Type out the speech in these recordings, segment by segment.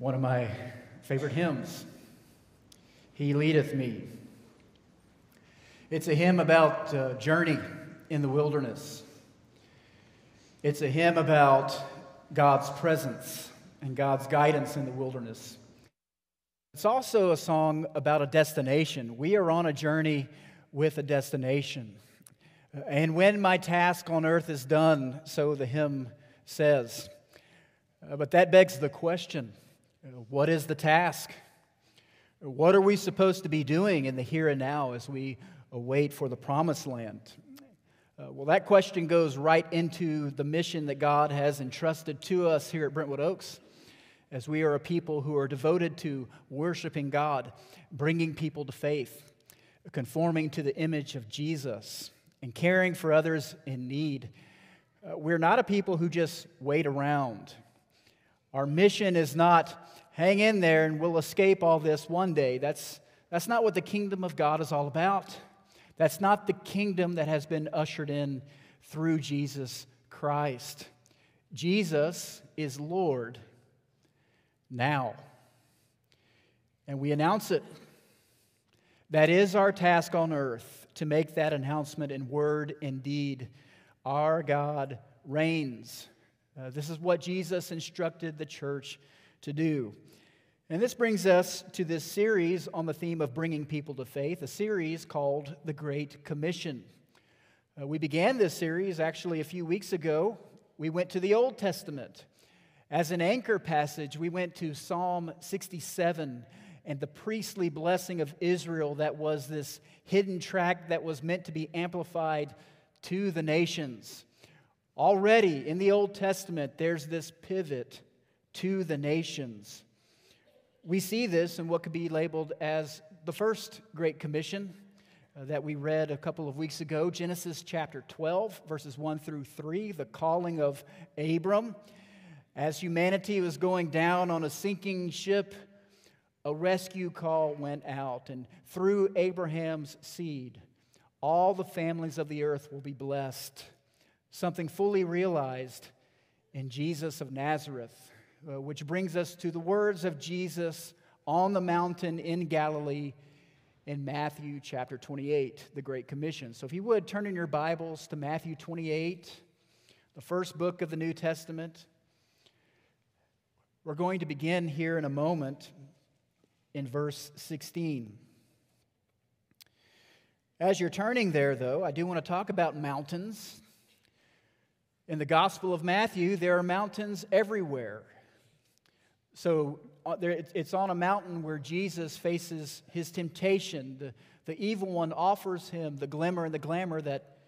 one of my favorite hymns. He leadeth me. It's a hymn about uh, journey in the wilderness. It's a hymn about God's presence and God's guidance in the wilderness. It's also a song about a destination. We are on a journey with a destination. And when my task on earth is done, so the hymn says. Uh, but that begs the question what is the task? What are we supposed to be doing in the here and now as we await for the promised land? Uh, well, that question goes right into the mission that God has entrusted to us here at Brentwood Oaks, as we are a people who are devoted to worshiping God, bringing people to faith, conforming to the image of Jesus, and caring for others in need. Uh, we're not a people who just wait around. Our mission is not hang in there and we'll escape all this one day. That's, that's not what the kingdom of God is all about. That's not the kingdom that has been ushered in through Jesus Christ. Jesus is Lord now. And we announce it. That is our task on earth to make that announcement in word and deed. Our God reigns. Uh, this is what Jesus instructed the church to do. And this brings us to this series on the theme of bringing people to faith, a series called The Great Commission. Uh, we began this series actually a few weeks ago. We went to the Old Testament. As an anchor passage, we went to Psalm 67 and the priestly blessing of Israel that was this hidden tract that was meant to be amplified to the nations. Already in the Old Testament, there's this pivot to the nations. We see this in what could be labeled as the first Great Commission uh, that we read a couple of weeks ago Genesis chapter 12, verses 1 through 3, the calling of Abram. As humanity was going down on a sinking ship, a rescue call went out, and through Abraham's seed, all the families of the earth will be blessed. Something fully realized in Jesus of Nazareth uh, which brings us to the words of Jesus on the mountain in Galilee in Matthew chapter 28, the Great Commission. So if you would turn in your Bibles to Matthew 28, the first book of the New Testament. We're going to begin here in a moment in verse 16. As you're turning there, though, I do want to talk about mountains. In the Gospel of Matthew, there are mountains everywhere. So uh, it's on a mountain where Jesus faces his temptation. The, the evil one offers him the glimmer and the glamour that,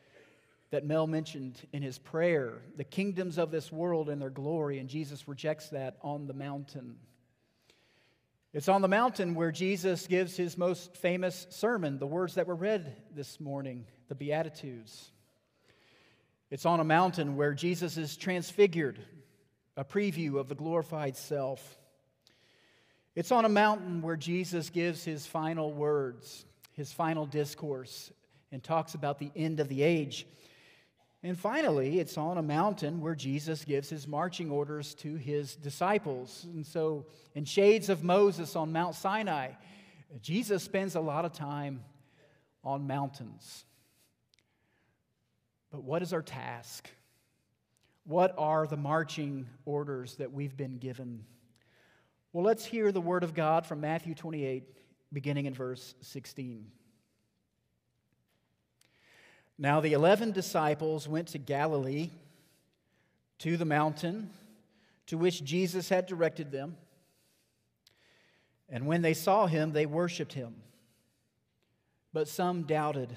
that Mel mentioned in his prayer the kingdoms of this world and their glory, and Jesus rejects that on the mountain. It's on the mountain where Jesus gives his most famous sermon, the words that were read this morning, the Beatitudes. It's on a mountain where Jesus is transfigured a preview of the glorified self. It's on a mountain where Jesus gives his final words, his final discourse, and talks about the end of the age. And finally, it's on a mountain where Jesus gives his marching orders to his disciples. And so, in shades of Moses on Mount Sinai, Jesus spends a lot of time on mountains. But what is our task? What are the marching orders that we've been given? Well, let's hear the word of God from Matthew 28, beginning in verse 16. Now, the eleven disciples went to Galilee, to the mountain to which Jesus had directed them. And when they saw him, they worshiped him. But some doubted.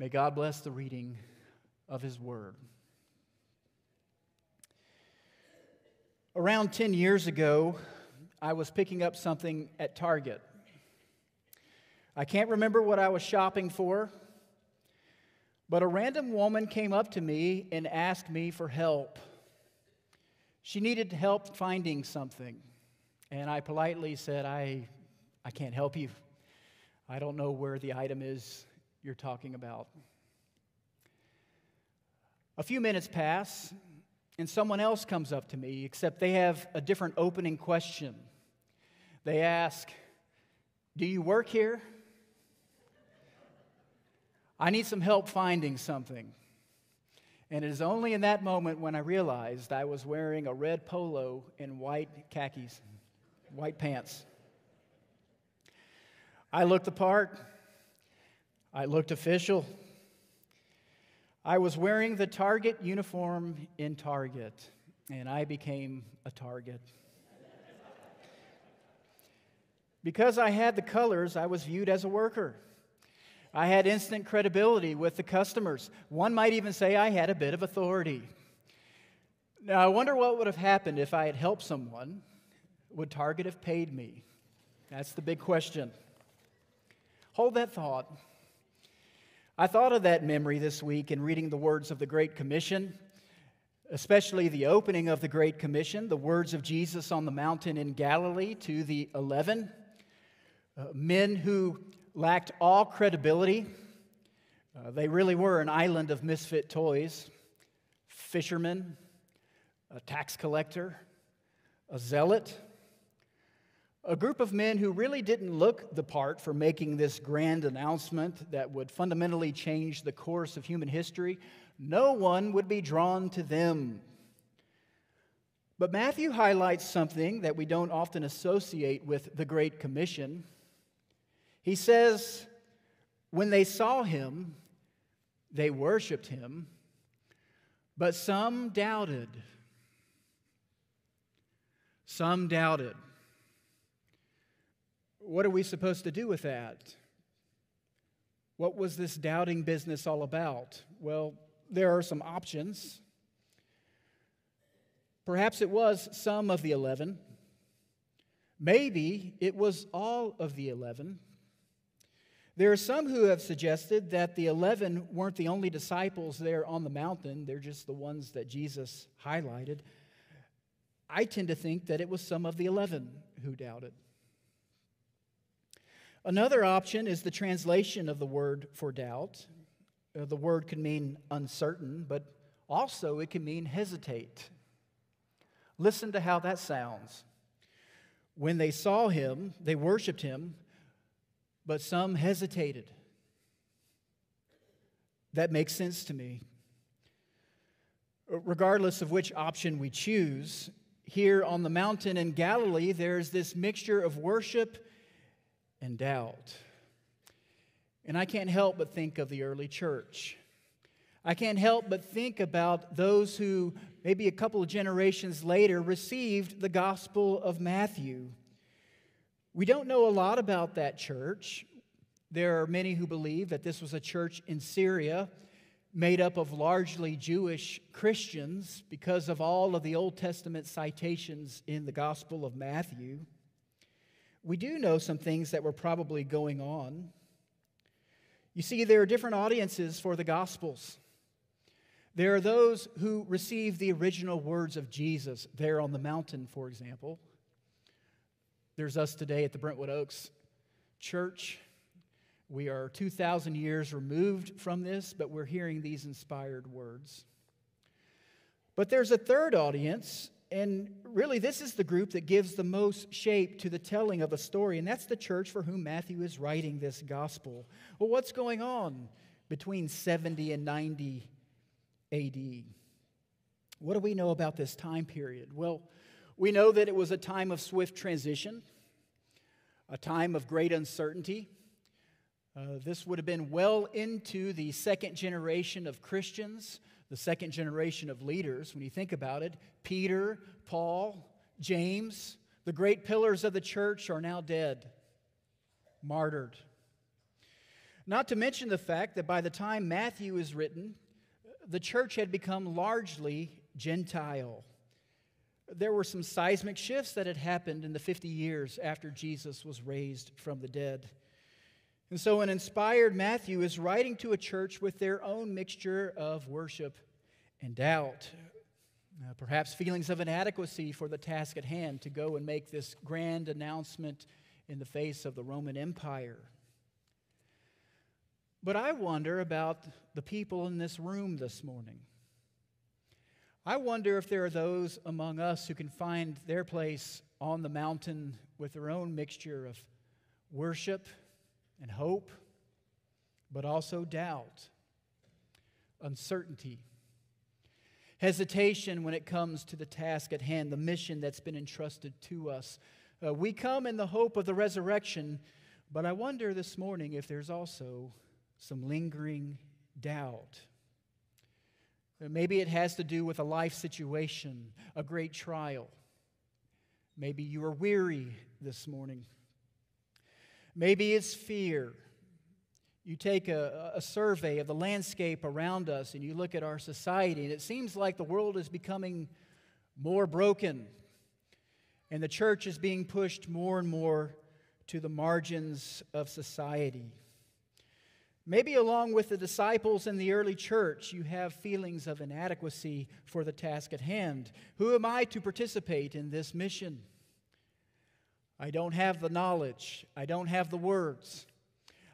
May God bless the reading of his word. Around 10 years ago, I was picking up something at Target. I can't remember what I was shopping for, but a random woman came up to me and asked me for help. She needed help finding something, and I politely said, I, I can't help you. I don't know where the item is you're talking about. A few minutes pass, and someone else comes up to me, except they have a different opening question. They ask, Do you work here? I need some help finding something. And it is only in that moment when I realized I was wearing a red polo and white khakis, white pants. I looked the part, I looked official. I was wearing the Target uniform in Target, and I became a target. because I had the colors, I was viewed as a worker. I had instant credibility with the customers. One might even say I had a bit of authority. Now, I wonder what would have happened if I had helped someone. Would Target have paid me? That's the big question. Hold that thought. I thought of that memory this week in reading the words of the Great Commission, especially the opening of the Great Commission, the words of Jesus on the mountain in Galilee to the eleven uh, men who lacked all credibility. Uh, they really were an island of misfit toys fishermen, a tax collector, a zealot a group of men who really didn't look the part for making this grand announcement that would fundamentally change the course of human history. No one would be drawn to them. But Matthew highlights something that we don't often associate with the Great Commission. He says, When they saw him, they worshiped him, but some doubted. Some doubted. What are we supposed to do with that? What was this doubting business all about? Well, there are some options. Perhaps it was some of the 11. Maybe it was all of the 11. There are some who have suggested that the 11 weren't the only disciples there on the mountain, they're just the ones that Jesus highlighted. I tend to think that it was some of the 11 who doubted. Another option is the translation of the word for doubt. Uh, the word can mean uncertain, but also it can mean hesitate. Listen to how that sounds. When they saw him, they worshiped him, but some hesitated. That makes sense to me. Regardless of which option we choose, here on the mountain in Galilee, there's this mixture of worship and doubt. And I can't help but think of the early church. I can't help but think about those who, maybe a couple of generations later, received the Gospel of Matthew. We don't know a lot about that church. There are many who believe that this was a church in Syria made up of largely Jewish Christians because of all of the Old Testament citations in the Gospel of Matthew. We do know some things that were probably going on. You see, there are different audiences for the Gospels. There are those who receive the original words of Jesus there on the mountain, for example. There's us today at the Brentwood Oaks Church. We are 2,000 years removed from this, but we're hearing these inspired words. But there's a third audience and really, this is the group that gives the most shape to the telling of a story, and that's the church for whom Matthew is writing this gospel. Well, what's going on between 70 and 90 AD? What do we know about this time period? Well, we know that it was a time of swift transition, a time of great uncertainty. Uh, this would have been well into the second generation of Christians the second generation of leaders, when you think about it, Peter, Paul, James, the great pillars of the church are now dead, martyred. Not to mention the fact that by the time Matthew is written, the church had become largely Gentile. there were some seismic shifts that had happened in the 50 years after Jesus was raised from the dead. And so, an inspired Matthew is writing to a church with their own mixture of worship and doubt. Uh, perhaps feelings of inadequacy for the task at hand to go and make this grand announcement in the face of the Roman Empire. But I wonder about the people in this room this morning. I wonder if there are those among us who can find their place on the mountain with their own mixture of worship and hope, but also doubt, uncertainty, hesitation when it comes to the task at hand, the mission that's been entrusted to us. Uh, we come in the hope of the resurrection, but I wonder this morning if there's also some lingering doubt. Uh, maybe it has to do with a life situation, a great trial. Maybe you are weary this morning. Maybe it's fear. You take a, a, survey of the landscape around us and you look at our society, and it seems like the world is becoming more broken, and the church is being pushed more and more to the margins of society. Maybe along with the disciples in the early church, you have feelings of inadequacy for the task at hand. Who am I to participate in this mission? I don't have the knowledge. I don't have the words.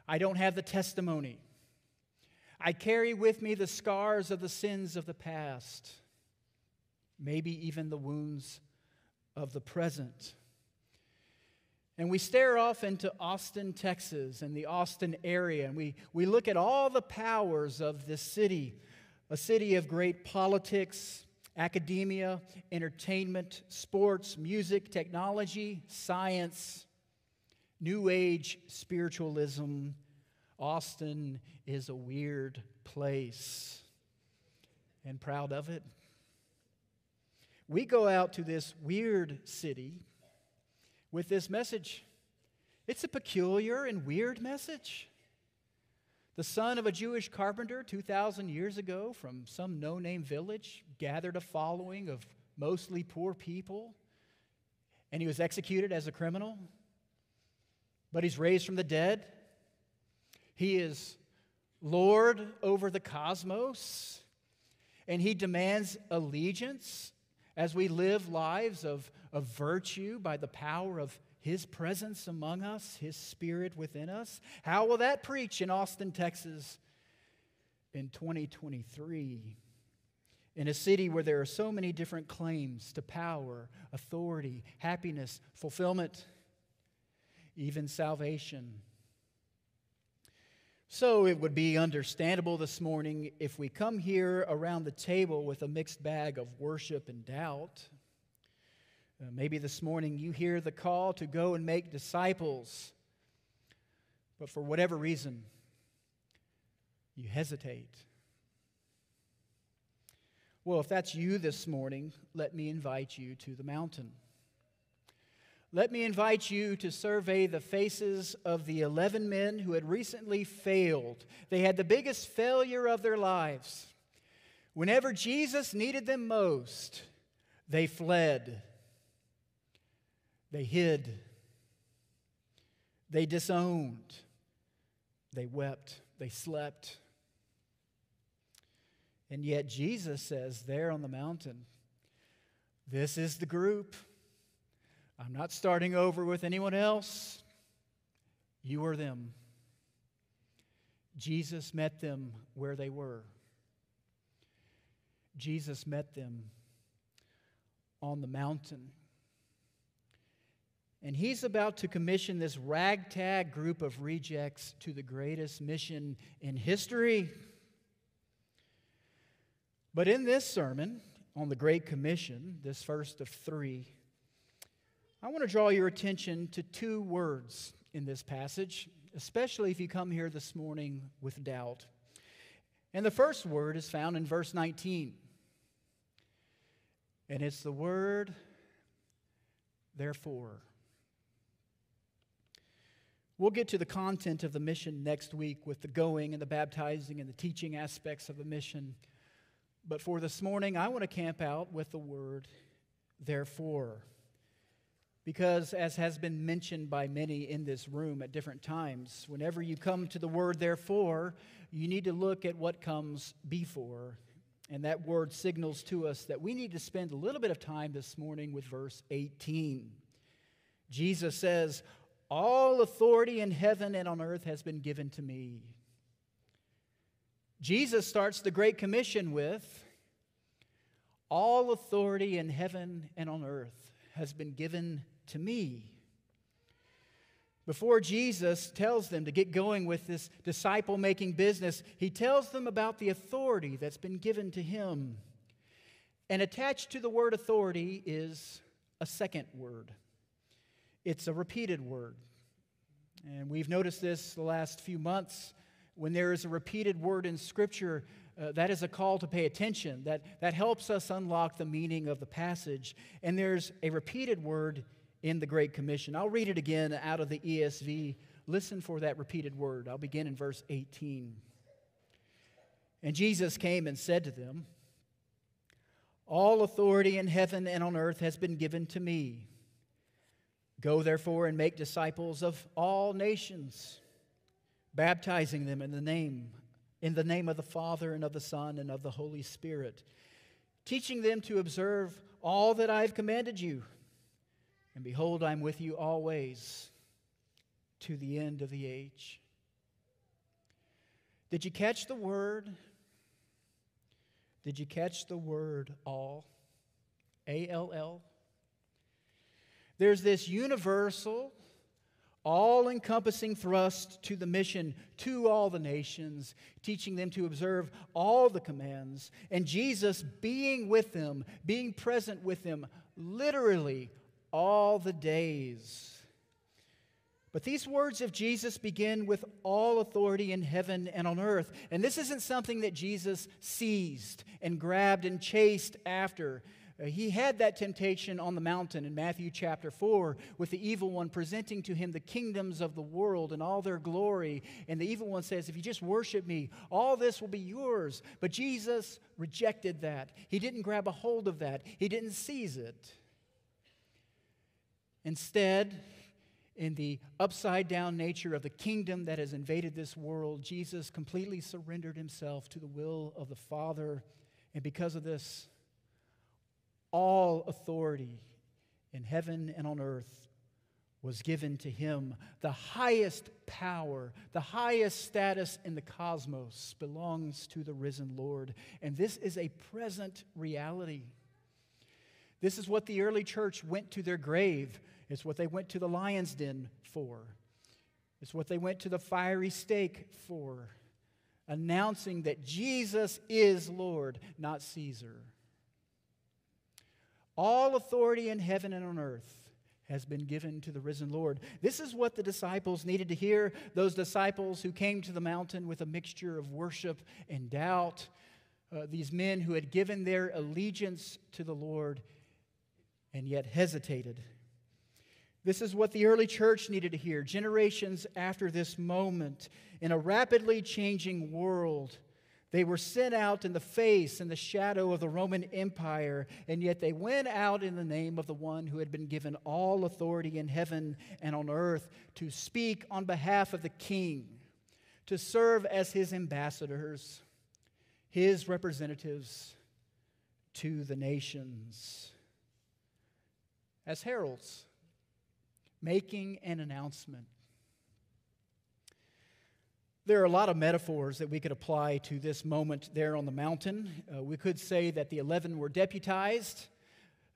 I don't have the testimony. I carry with me the scars of the sins of the past, maybe even the wounds of the present. And we stare off into Austin, Texas, and the Austin area, and we, we look at all the powers of this city, a city of great politics, academia, entertainment, sports, music, technology, science, New Age spiritualism. Austin is a weird place, and proud of it. We go out to this weird city with this message. It's a peculiar and weird message. The son of a Jewish carpenter 2,000 years ago from some no name village gathered a following of mostly poor people, and he was executed as a criminal. But he's raised from the dead. He is Lord over the cosmos, and he demands allegiance as we live lives of, of virtue by the power of His presence among us, His Spirit within us? How will that preach in Austin, Texas in 2023? In a city where there are so many different claims to power, authority, happiness, fulfillment, even salvation. So it would be understandable this morning if we come here around the table with a mixed bag of worship and doubt. Uh, maybe this morning you hear the call to go and make disciples, but for whatever reason, you hesitate. Well, if that's you this morning, let me invite you to the mountain. Let me invite you to survey the faces of the 11 men who had recently failed. They had the biggest failure of their lives. Whenever Jesus needed them most, they fled, they hid, they disowned, they wept, they slept. And yet, Jesus says there on the mountain, This is the group. I'm not starting over with anyone else. You are them. Jesus met them where they were. Jesus met them on the mountain. And he's about to commission this ragtag group of rejects to the greatest mission in history. But in this sermon on the Great Commission, this first of three, I want to draw your attention to two words in this passage, especially if you come here this morning with doubt. And the first word is found in verse 19. And it's the word, therefore. We'll get to the content of the mission next week with the going and the baptizing and the teaching aspects of the mission. But for this morning, I want to camp out with the word, therefore. Because, as has been mentioned by many in this room at different times, whenever you come to the word therefore, you need to look at what comes before. And that word signals to us that we need to spend a little bit of time this morning with verse 18. Jesus says, All authority in heaven and on earth has been given to me. Jesus starts the Great Commission with, All authority in heaven and on earth has been given to me. Before Jesus tells them to get going with this disciple making business, he tells them about the authority that's been given to him. And attached to the word authority is a second word. It's a repeated word. And we've noticed this the last few months. When there is a repeated word in Scripture, uh, that is a call to pay attention. That, that helps us unlock the meaning of the passage. And there's a repeated word in the Great Commission. I'll read it again out of the ESV. Listen for that repeated word. I'll begin in verse 18. And Jesus came and said to them, All authority in heaven and on earth has been given to me. Go therefore and make disciples of all nations, baptizing them in the name in the name of the Father and of the Son and of the Holy Spirit, teaching them to observe all that I've commanded you. And behold, I'm with you always to the end of the age. Did you catch the word? Did you catch the word all? A L L? There's this universal, all encompassing thrust to the mission to all the nations, teaching them to observe all the commands, and Jesus being with them, being present with them, literally all the days. But these words of Jesus begin with all authority in heaven and on earth. And this isn't something that Jesus seized and grabbed and chased after. Uh, he had that temptation on the mountain in Matthew chapter 4 with the evil one presenting to him the kingdoms of the world and all their glory. And the evil one says, If you just worship me, all this will be yours. But Jesus rejected that. He didn't grab a hold of that, he didn't seize it. Instead, in the upside down nature of the kingdom that has invaded this world, Jesus completely surrendered himself to the will of the Father. And because of this, all authority in heaven and on earth was given to him. The highest power, the highest status in the cosmos belongs to the risen Lord. And this is a present reality. This is what the early church went to their grave. It's what they went to the lion's den for. It's what they went to the fiery stake for, announcing that Jesus is Lord, not Caesar. All authority in heaven and on earth has been given to the risen Lord. This is what the disciples needed to hear. Those disciples who came to the mountain with a mixture of worship and doubt. Uh, these men who had given their allegiance to the Lord and yet hesitated. This is what the early church needed to hear generations after this moment. In a rapidly changing world, they were sent out in the face and the shadow of the Roman Empire, and yet they went out in the name of the one who had been given all authority in heaven and on earth to speak on behalf of the king, to serve as his ambassadors, his representatives to the nations as heralds, making an announcement. There are a lot of metaphors that we could apply to this moment there on the mountain. Uh, we could say that the 11 were deputized.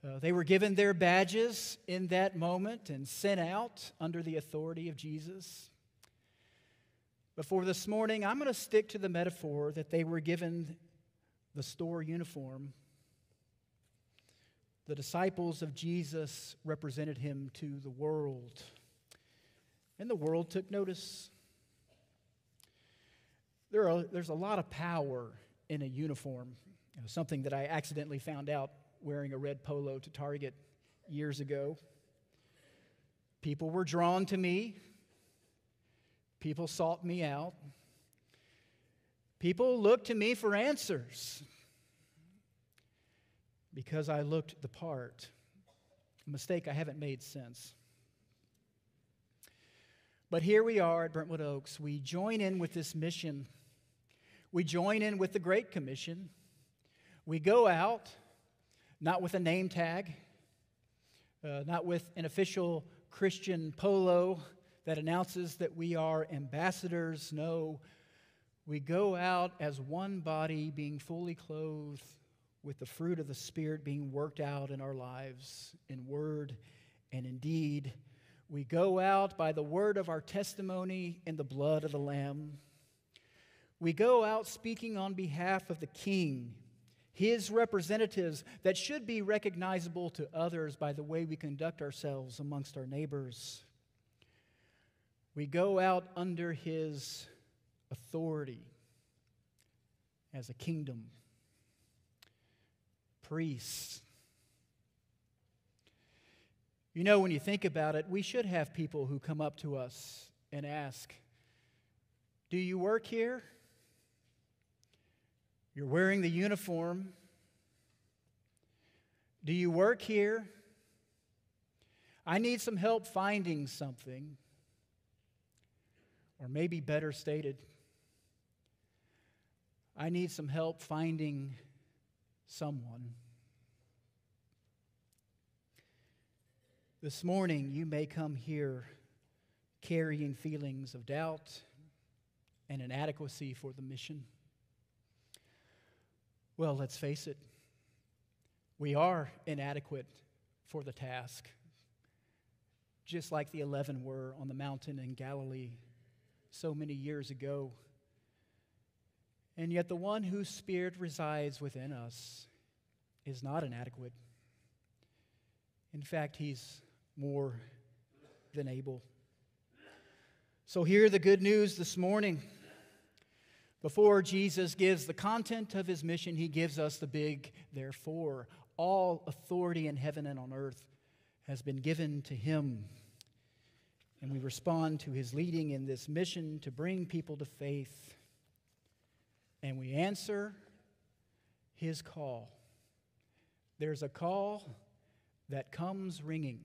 Uh, they were given their badges in that moment and sent out under the authority of Jesus. But for this morning, I'm going to stick to the metaphor that they were given the store uniform the disciples of Jesus represented him to the world, and the world took notice. There are, there's a lot of power in a uniform, something that I accidentally found out wearing a red polo to Target years ago. People were drawn to me, people sought me out, people looked to me for answers because I looked the part. a mistake I haven't made since. But here we are at Brentwood Oaks. We join in with this mission. We join in with the Great Commission. We go out, not with a name tag, uh, not with an official Christian polo that announces that we are ambassadors. No, we go out as one body, being fully clothed with the fruit of the Spirit being worked out in our lives in word and in deed. We go out by the word of our testimony and the blood of the Lamb. We go out speaking on behalf of the King, his representatives that should be recognizable to others by the way we conduct ourselves amongst our neighbors. We go out under his authority as a kingdom priests. You know, when you think about it, we should have people who come up to us and ask, Do you work here? You're wearing the uniform. Do you work here? I need some help finding something. Or maybe better stated, I need some help finding someone. This morning, you may come here carrying feelings of doubt and inadequacy for the mission. Well, let's face it, we are inadequate for the task, just like the 11 were on the mountain in Galilee so many years ago. And yet, the one whose spirit resides within us is not inadequate. In fact, he's more than able. So, hear the good news this morning. Before Jesus gives the content of his mission, he gives us the big therefore. All authority in heaven and on earth has been given to him. And we respond to his leading in this mission to bring people to faith. And we answer his call. There's a call that comes ringing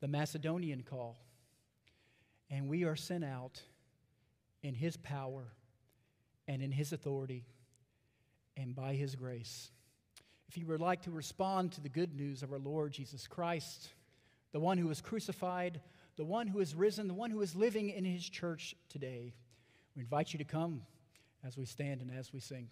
the Macedonian call. And we are sent out in His power and in His authority and by His grace. If you would like to respond to the good news of our Lord Jesus Christ, the one who was crucified, the one who is risen, the one who is living in His church today, we invite you to come as we stand and as we sing.